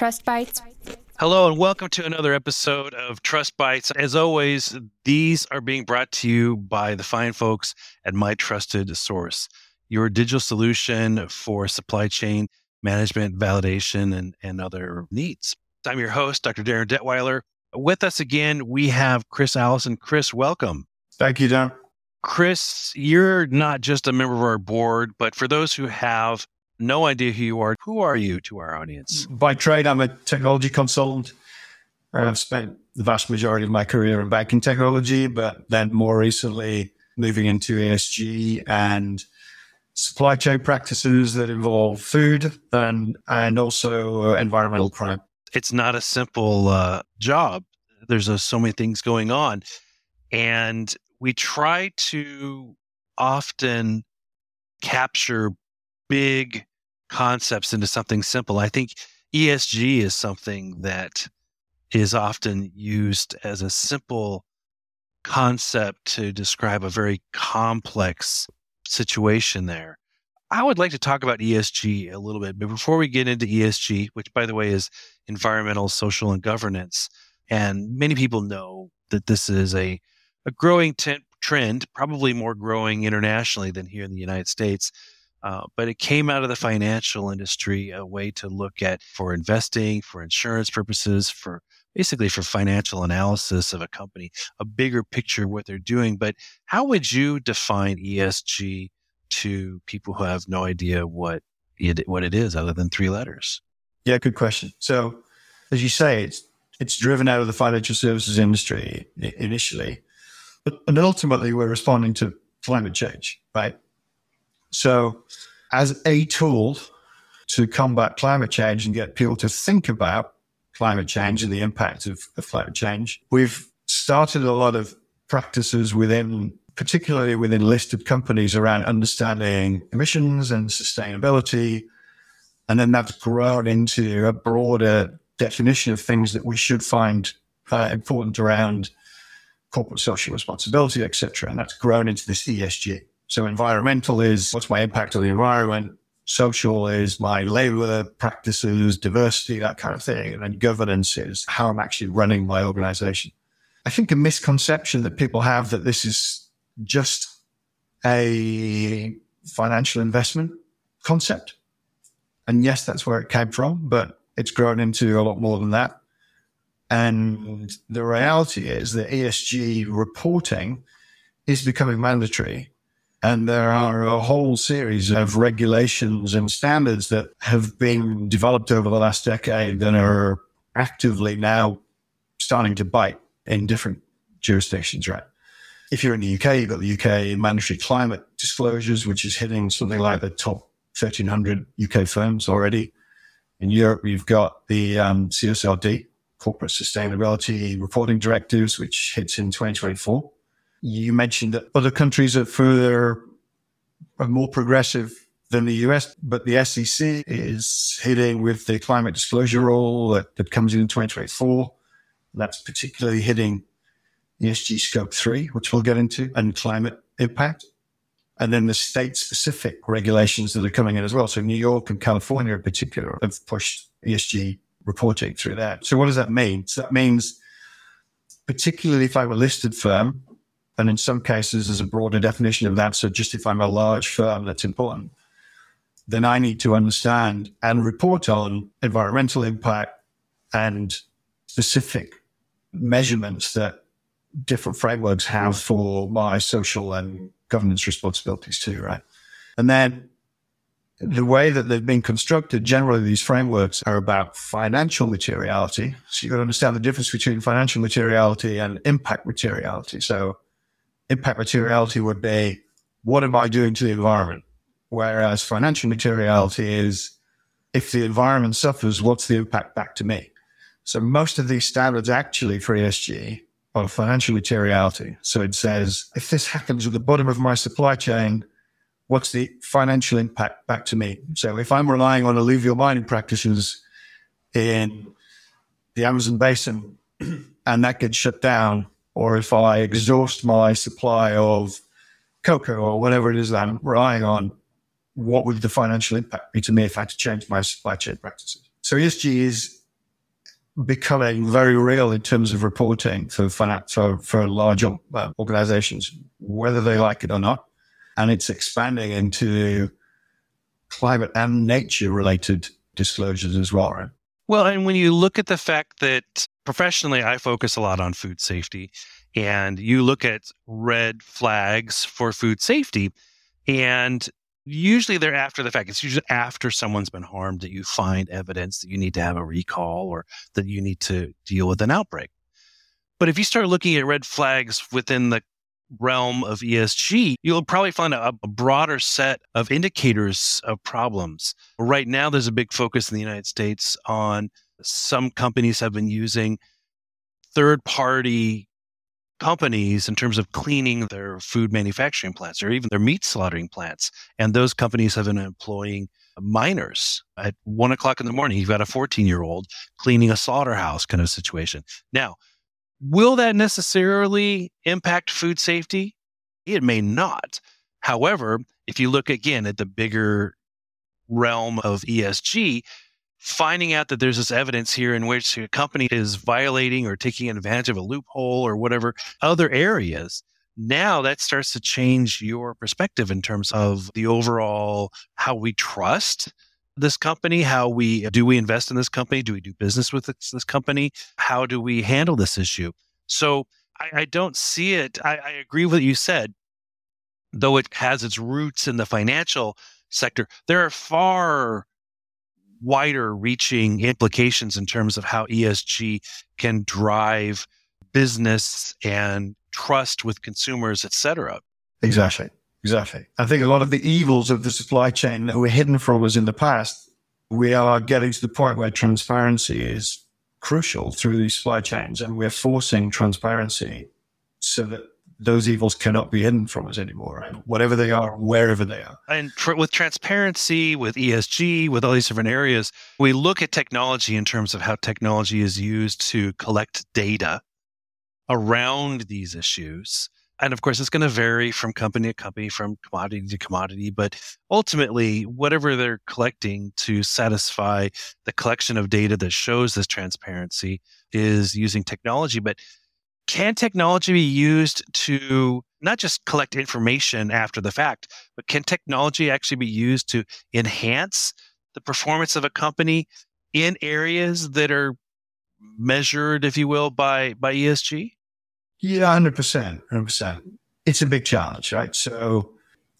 Trust Bites. Hello, and welcome to another episode of Trust Bites. As always, these are being brought to you by the fine folks at My Trusted Source, your digital solution for supply chain management, validation, and, and other needs. I'm your host, Dr. Darin Detwiler. With us again, we have Chris Allison. Chris, welcome. Thank you, Darren. Chris, you're not just a member of our board, but for those who have no idea who you are, who are you to our audience? By trade, I'm a technology consultant. I've spent the vast majority of my career in banking technology, but then more recently moving into ESG and supply chain practices that involve food and and also environmental crime. It's not a simple uh, job. There's uh, so many things going on, and we try to often capture big concepts into something simple. I think ESG is something that is often used as a simple concept to describe a very complex situation there. I would like to talk about ESG a little bit, but before we get into ESG, which by the way is environmental, social, and governance, and many people know that this is a, a growing t- trend, probably more growing internationally than here in the United States. Uh, but it came out of the financial industry, a way to look at for investing, for insurance purposes, for basically for financial analysis of a company, a bigger picture of what they're doing. But how would you define ESG to people who have no idea what it, what it is other than three letters? Yeah, good question. So, as you say, it's it's driven out of the financial services industry initially, but and ultimately we're responding to climate change, right? So, as a tool to combat climate change and get people to think about climate change and the impact of, of climate change, we've started a lot of practices within, particularly within listed companies around understanding emissions and sustainability. And then that's grown into a broader definition of things that we should find uh, important around corporate social responsibility, etc. And that's grown into this ESG. So environmental is what's my impact on the environment? Social is my labor practices, diversity, that kind of thing. And then governance is how I'm actually running my organization. I think a misconception that people have that this is just a financial investment concept. And yes, that's where it came from, but it's grown into a lot more than that. And the reality is that ESG reporting is becoming mandatory and there are a whole series of regulations and standards that have been developed over the last decade that are actively now starting to bite in different jurisdictions, right? If you're in the UK, you've got the UK mandatory climate disclosures, which is hitting something like the top 1300 UK firms already. In Europe, you've got the um, CSRD, Corporate Sustainability Reporting Directives, which hits in 2024. You mentioned that other countries are further, are more progressive than the US, but the SEC is hitting with the climate disclosure rule that, that comes in 2024. That's particularly hitting ESG scope three, which we'll get into, and climate impact. And then the state specific regulations that are coming in as well. So New York and California in particular have pushed ESG reporting through that. So what does that mean? So that means, particularly if I'm a listed firm, and in some cases, there's a broader definition of that. So just if I'm a large firm that's important, then I need to understand and report on environmental impact and specific measurements that different frameworks have for my social and governance responsibilities too, right? And then the way that they've been constructed, generally these frameworks are about financial materiality. So you've got to understand the difference between financial materiality and impact materiality. So impact materiality would be what am I doing to the environment? Whereas financial materiality is if the environment suffers, what's the impact back to me? So most of these standards actually for ESG are financial materiality. So it says if this happens at the bottom of my supply chain, what's the financial impact back to me? So if I'm relying on alluvial mining practices in the Amazon basin and that gets shut down, or if I exhaust my supply of cocoa or whatever it is that I'm relying on, what would the financial impact be to me if I had to change my supply chain practices? So ESG is becoming very real in terms of reporting for for, for large uh, organizations, whether they like it or not. And it's expanding into climate and nature related disclosures as well, right? Well, and when you look at the fact that professionally, I focus a lot on food safety, and you look at red flags for food safety, and usually they're after the fact. It's usually after someone's been harmed that you find evidence that you need to have a recall or that you need to deal with an outbreak. But if you start looking at red flags within the realm of ESG, you'll probably find a, a, broader set of indicators of problems. Right now, there's a big focus in the United States on some companies have been using third party companies in terms of cleaning their food manufacturing plants or even their meat slaughtering plants. And those companies have been employing minors at one o'clock in the morning. You've got a 14 year old cleaning a slaughterhouse kind of situation. Now, will that necessarily impact food safety? It may not. However, if you look again at the bigger realm of ESG, finding out that there's this evidence here in which a company is violating or taking advantage of a loophole or whatever other areas. Now that starts to change your perspective in terms of the overall how we trust this company how we do we invest in this company? Do we do business with this, this company? How do we handle this issue? So i, I don't see it. I, I agree with what you said. Though it has its roots in the financial sector there are far wider reaching implications in terms of how ESG can drive business and trust with consumers, et cetera. Exactly. Exactly. I think a lot of the evils of the supply chain that were hidden from us in the past, we are getting to the point where transparency is crucial through these supply chains and we're forcing transparency so that those evils cannot be hidden from us anymore. Whatever they are, wherever they are. And tr- with transparency, with ESG, with all these different areas, we look at technology in terms of how technology is used to collect data around these issues. And of course, it's going to vary from company to company, from commodity to commodity. But ultimately, whatever they're collecting to satisfy the collection of data that shows this transparency is using technology. But can technology be used to not just collect information after the fact, but can technology actually be used to enhance the performance of a company in areas that are measured, if you will, by by ESG? Yeah, hundred percent, hundred percent. It's a big challenge, right? So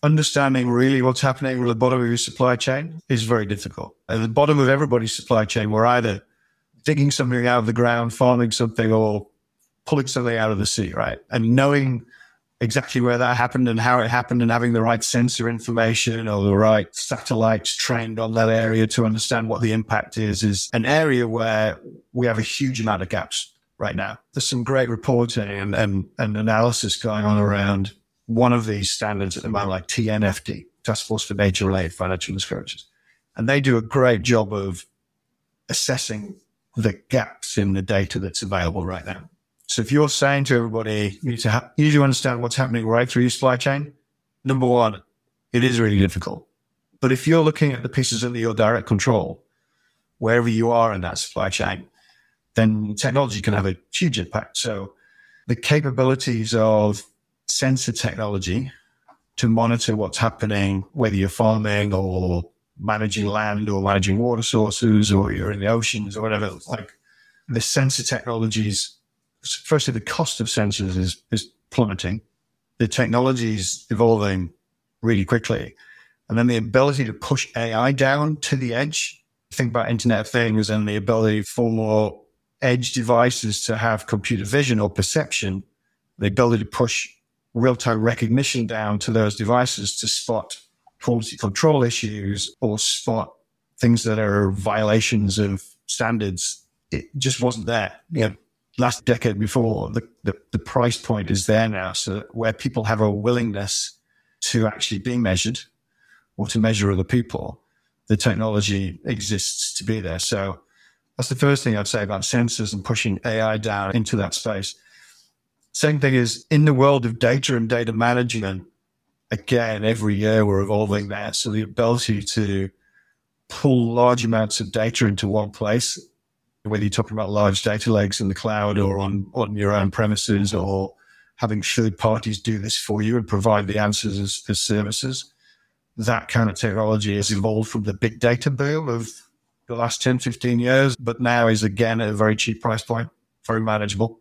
understanding really what's happening at the bottom of your supply chain is very difficult. At the bottom of everybody's supply chain, we're either digging something out of the ground, farming something, or pulling something out of the sea, right? And knowing exactly where that happened and how it happened and having the right sensor information or the right satellites trained on that area to understand what the impact is, is an area where we have a huge amount of gaps right now. There's some great reporting and, and, and analysis going on around one of these standards at the moment, like TNFD, Task Force for Nature Related Financial Disclosures. And they do a great job of assessing the gaps in the data that's available right now. So if you're saying to everybody, you need to, ha- you need to understand what's happening right through your supply chain, number one, it is really difficult. But if you're looking at the pieces under your direct control, wherever you are in that supply chain, then technology can have a huge impact. So the capabilities of sensor technology to monitor what's happening, whether you're farming or managing land or managing water sources or you're in the oceans or whatever, like the sensor technologies firstly, the cost of sensors is, is plummeting. The technology is evolving really quickly. And then the ability to push AI down to the edge. Think about Internet of Things and the ability for more edge devices to have computer vision or perception, the ability to push real time recognition down to those devices to spot quality control issues or spot things that are violations of standards. It just wasn't there. Know, last decade before, the, the, the price point is there now. So where people have a willingness to actually be measured or to measure other people, the technology exists to be there. So That's the first thing I'd say about sensors and pushing AI down into that space. Second thing is in the world of data and data management, again, every year we're evolving that. So the ability to pull large amounts of data into one place, whether you're talking about large data lakes in the cloud or on, on your own premises or having third parties do this for you and provide the answers as, as services. That kind of technology has evolved from the big data boom of the last 10, 15 years, but now is again at a very cheap price point, very manageable.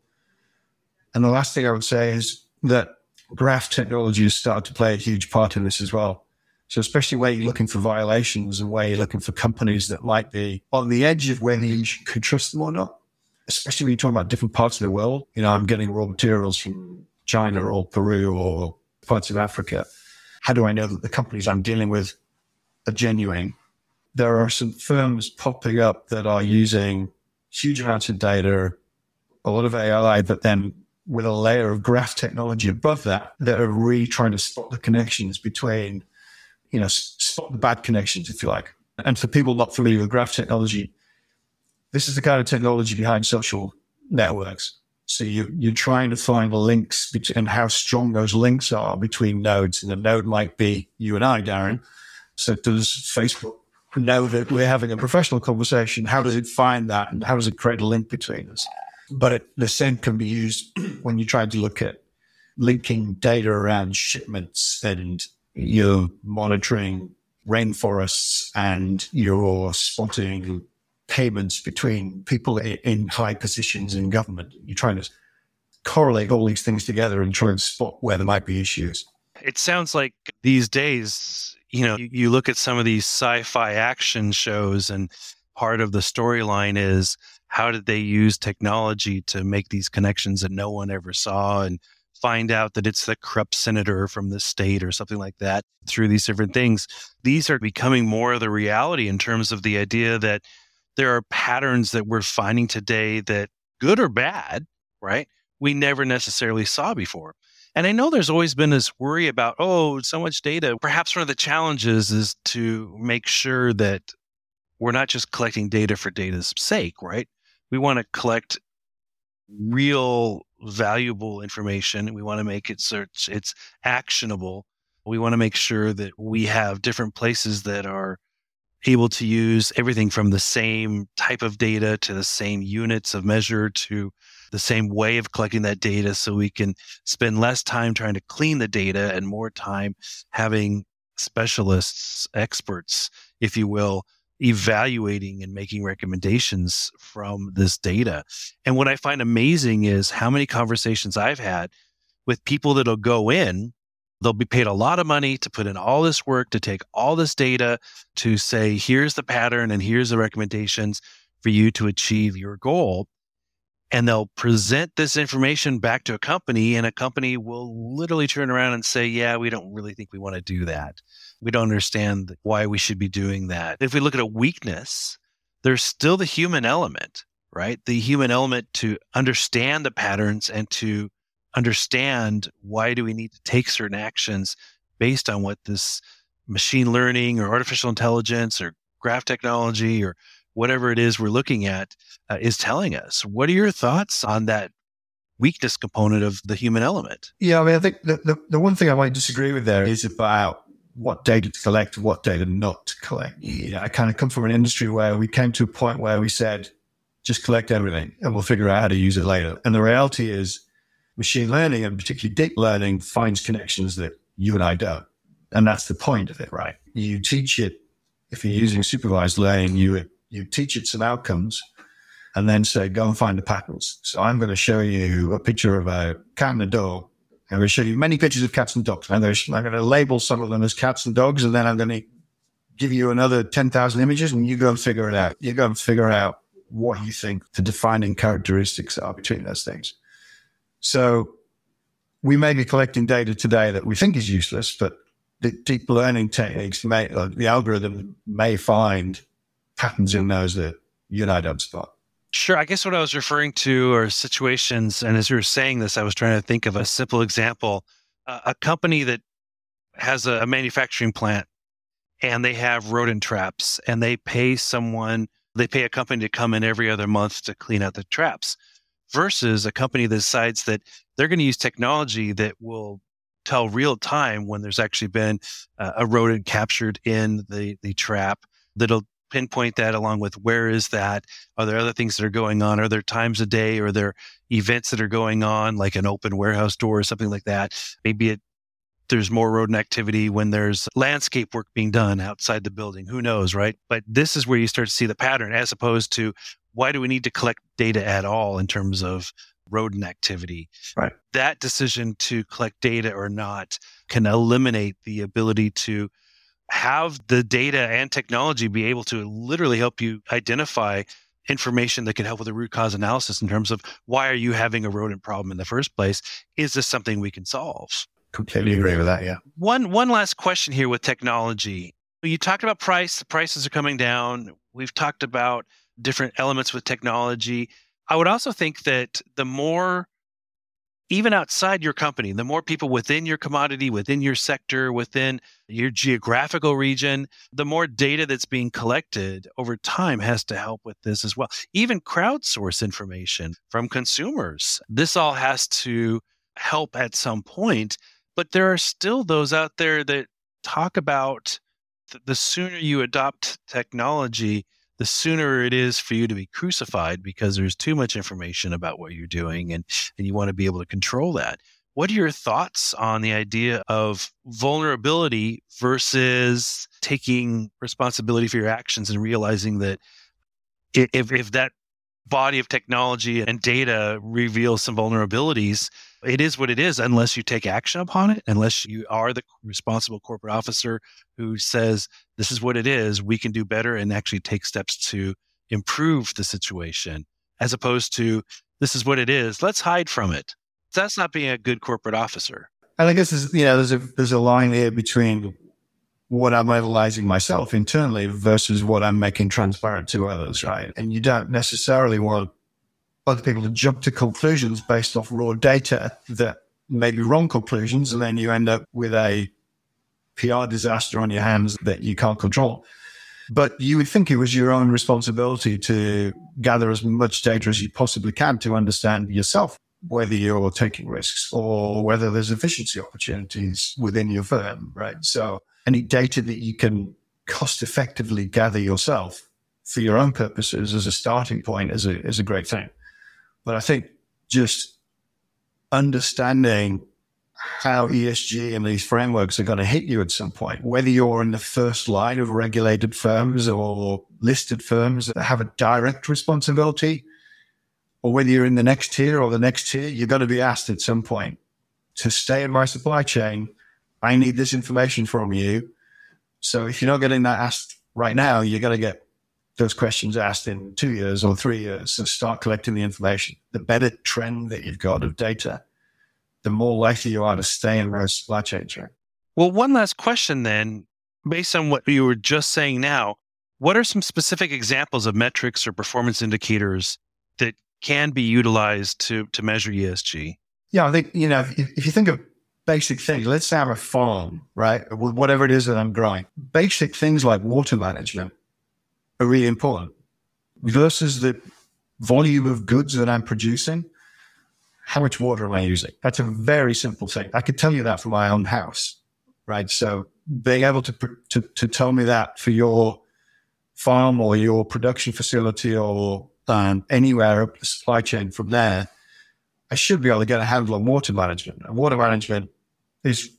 And the last thing I would say is that graph technology has started to play a huge part in this as well. So especially where you're looking for violations and where you're looking for companies that might be on the edge of whether you could trust them or not, especially when you're talking about different parts of the world. You know, I'm getting raw materials from China or Peru or parts of Africa. How do I know that the companies I'm dealing with are genuine? There are some firms popping up that are using huge amounts of data, a lot of AI, but then with a layer of graph technology above that that are really trying to spot the connections between, you know, spot the bad connections, if you like. And for people not familiar with graph technology, this is the kind of technology behind social networks. So you, you're trying to find the links between, and how strong those links are between nodes. And the node might be you and I, Darin. So does Facebook know that we're having a professional conversation? How does it find that? And how does it create a link between us? But it, the same can be used when you try to look at linking data around shipments and you're monitoring rainforests and you're spotting payments between people in high positions in government. You're trying to correlate all these things together and try and spot where there might be issues. It sounds like these days, you know, you, you look at some of these sci fi action shows, and part of the storyline is how did they use technology to make these connections that no one ever saw and find out that it's the corrupt senator from the state or something like that through these different things. These are becoming more of the reality in terms of the idea that there are patterns that we're finding today that good or bad, right? We never necessarily saw before. And I know there's always been this worry about, oh, so much data. Perhaps one of the challenges is to make sure that we're not just collecting data for data's sake, right? we want to collect real valuable information. We want to make it search it's actionable. We want to make sure that we have different places that are able to use everything from the same type of data to the same units of measure to the same way of collecting that data so we can spend less time trying to clean the data and more time having specialists, experts, if you will, evaluating and making recommendations from this data. And what I find amazing is how many conversations I've had with people that'll go in, they'll be paid a lot of money to put in all this work, to take all this data, to say, here's the pattern and here's the recommendations for you to achieve your goal and they'll present this information back to a company and a company will literally turn around and say yeah we don't really think we want to do that we don't understand why we should be doing that if we look at a weakness there's still the human element right the human element to understand the patterns and to understand why do we need to take certain actions based on what this machine learning or artificial intelligence or graph technology or whatever it is we're looking at uh, is telling us. What are your thoughts on that weakness component of the human element? Yeah, I mean, I think the, the, the one thing I might disagree with there is about what data to collect what data not to collect. Mm. You know, I kind of come from an industry where we came to a point where we said, just collect everything and we'll figure out how to use it later. And the reality is machine learning and particularly deep learning finds connections that you and I don't. And that's the point of it, right? You teach it, if you're using supervised learning, you you teach it some outcomes and then say, go and find the patterns. So I'm going to show you a picture of a cat and a dog. I'm going to show you many pictures of cats and dogs. To, I'm going to label some of them as cats and dogs, and then I'm going to give you another 10,000 images and you go and figure it out. You go and figure out what you think the defining characteristics are between those things. So we may be collecting data today that we think is useless, but the deep learning techniques may, uh, the algorithm may find patterns in those that you and I don't spot. Sure. I guess what I was referring to are situations, and as you were saying this, I was trying to think of a simple example. Uh, a company that has a, a manufacturing plant and they have rodent traps and they pay someone they pay a company to come in every other month to clean out the traps versus a company that decides that they're going to use technology that will tell real time when there's actually been uh, a rodent captured in the, the trap that'll pinpoint that along with where is that? Are there other things that are going on? Are there times a day? Or there events that are going on like an open warehouse door or something like that? Maybe it there's more rodent activity when there's landscape work being done outside the building. Who knows right? But this is where you start to see the pattern as opposed to why do we need to collect data at all in terms of rodent activity? Right. That decision to collect data or not can eliminate the ability to have the data and technology be able to literally help you identify information that can help with the root cause analysis in terms of why are you having a rodent problem in the first place? Is this something we can solve? Completely agree with that yeah. One one last question here with technology. You talked about price the prices are coming down. We've talked about different elements with technology. I would also think that the more even outside your company, the more people within your commodity, within your sector, within your geographical region, the more data that's being collected over time has to help with this as well. Even crowdsource information from consumers. This all has to help at some point, but there are still those out there that talk about the sooner you adopt technology, the sooner it is for you to be crucified because there's too much information about what you're doing and, and you want to be able to control that. What are your thoughts on the idea of vulnerability versus taking responsibility for your actions and realizing that if, if that body of technology and data reveals some vulnerabilities, it is what it is unless you take action upon it, unless you are the responsible corporate officer who says, this is what it is, we can do better and actually take steps to improve the situation, as opposed to, this is what it is, let's hide from it. That's not being a good corporate officer. And I guess there's, you know, there's a there's a line there between what I'm analyzing myself internally versus what I'm making transparent to others, right? And you don't necessarily want other people to jump to conclusions based off raw data that may be wrong conclusions. And then you end up with a PR disaster on your hands that you can't control. But you would think it was your own responsibility to gather as much data as you possibly can to understand yourself whether you're taking risks or whether there's efficiency opportunities within your firm, right? So any data that you can cost effectively gather yourself for your own purposes as a starting point is a, is a great thing. But I think just understanding how ESG and these frameworks are going to hit you at some point, whether you're in the first line of regulated firms or listed firms that have a direct responsibility, or whether you're in the next tier or the next tier, you're going to be asked at some point to stay in my supply chain. I need this information from you. So if you're not getting that asked right now, you're going to get those questions asked in two years or three years. So start collecting the information. The better trend that you've got of data, the more likely you are to stay in those supply chain track. Well, one last question then, based on what you were just saying now, what are some specific examples of metrics or performance indicators that can be utilized to to measure ESG? Yeah, I think you know if, if you think of basic things, let's say I'm a farm, right? Whatever it is that I'm growing, basic things like water management are really important versus the volume of goods that I'm producing. How much water am I using? That's a very simple thing. I could tell you that for my own house, right? So being able to, to, to tell me that for your farm or your production facility or um, anywhere up the supply chain from there, I should be able to get a handle on water management. And water management is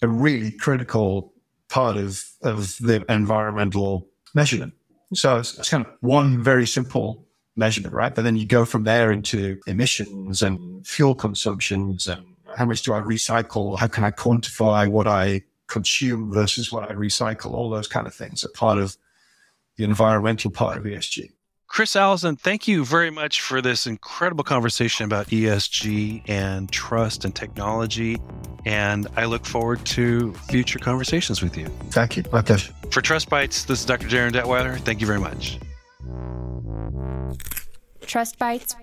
a really critical part of, of the environmental measurement. So it's, it's kind of one very simple measurement, right? But then you go from there into emissions and fuel consumptions and how much do I recycle? How can I quantify what I consume versus what I recycle? All those kind of things are part of the environmental part of ESG. Chris Allison, thank you very much for this incredible conversation about ESG and trust and technology. And I look forward to future conversations with you. Thank you. My pleasure. For Trust Bites, this is Dr. Darin Detwiler. Thank you very much. Trust Bites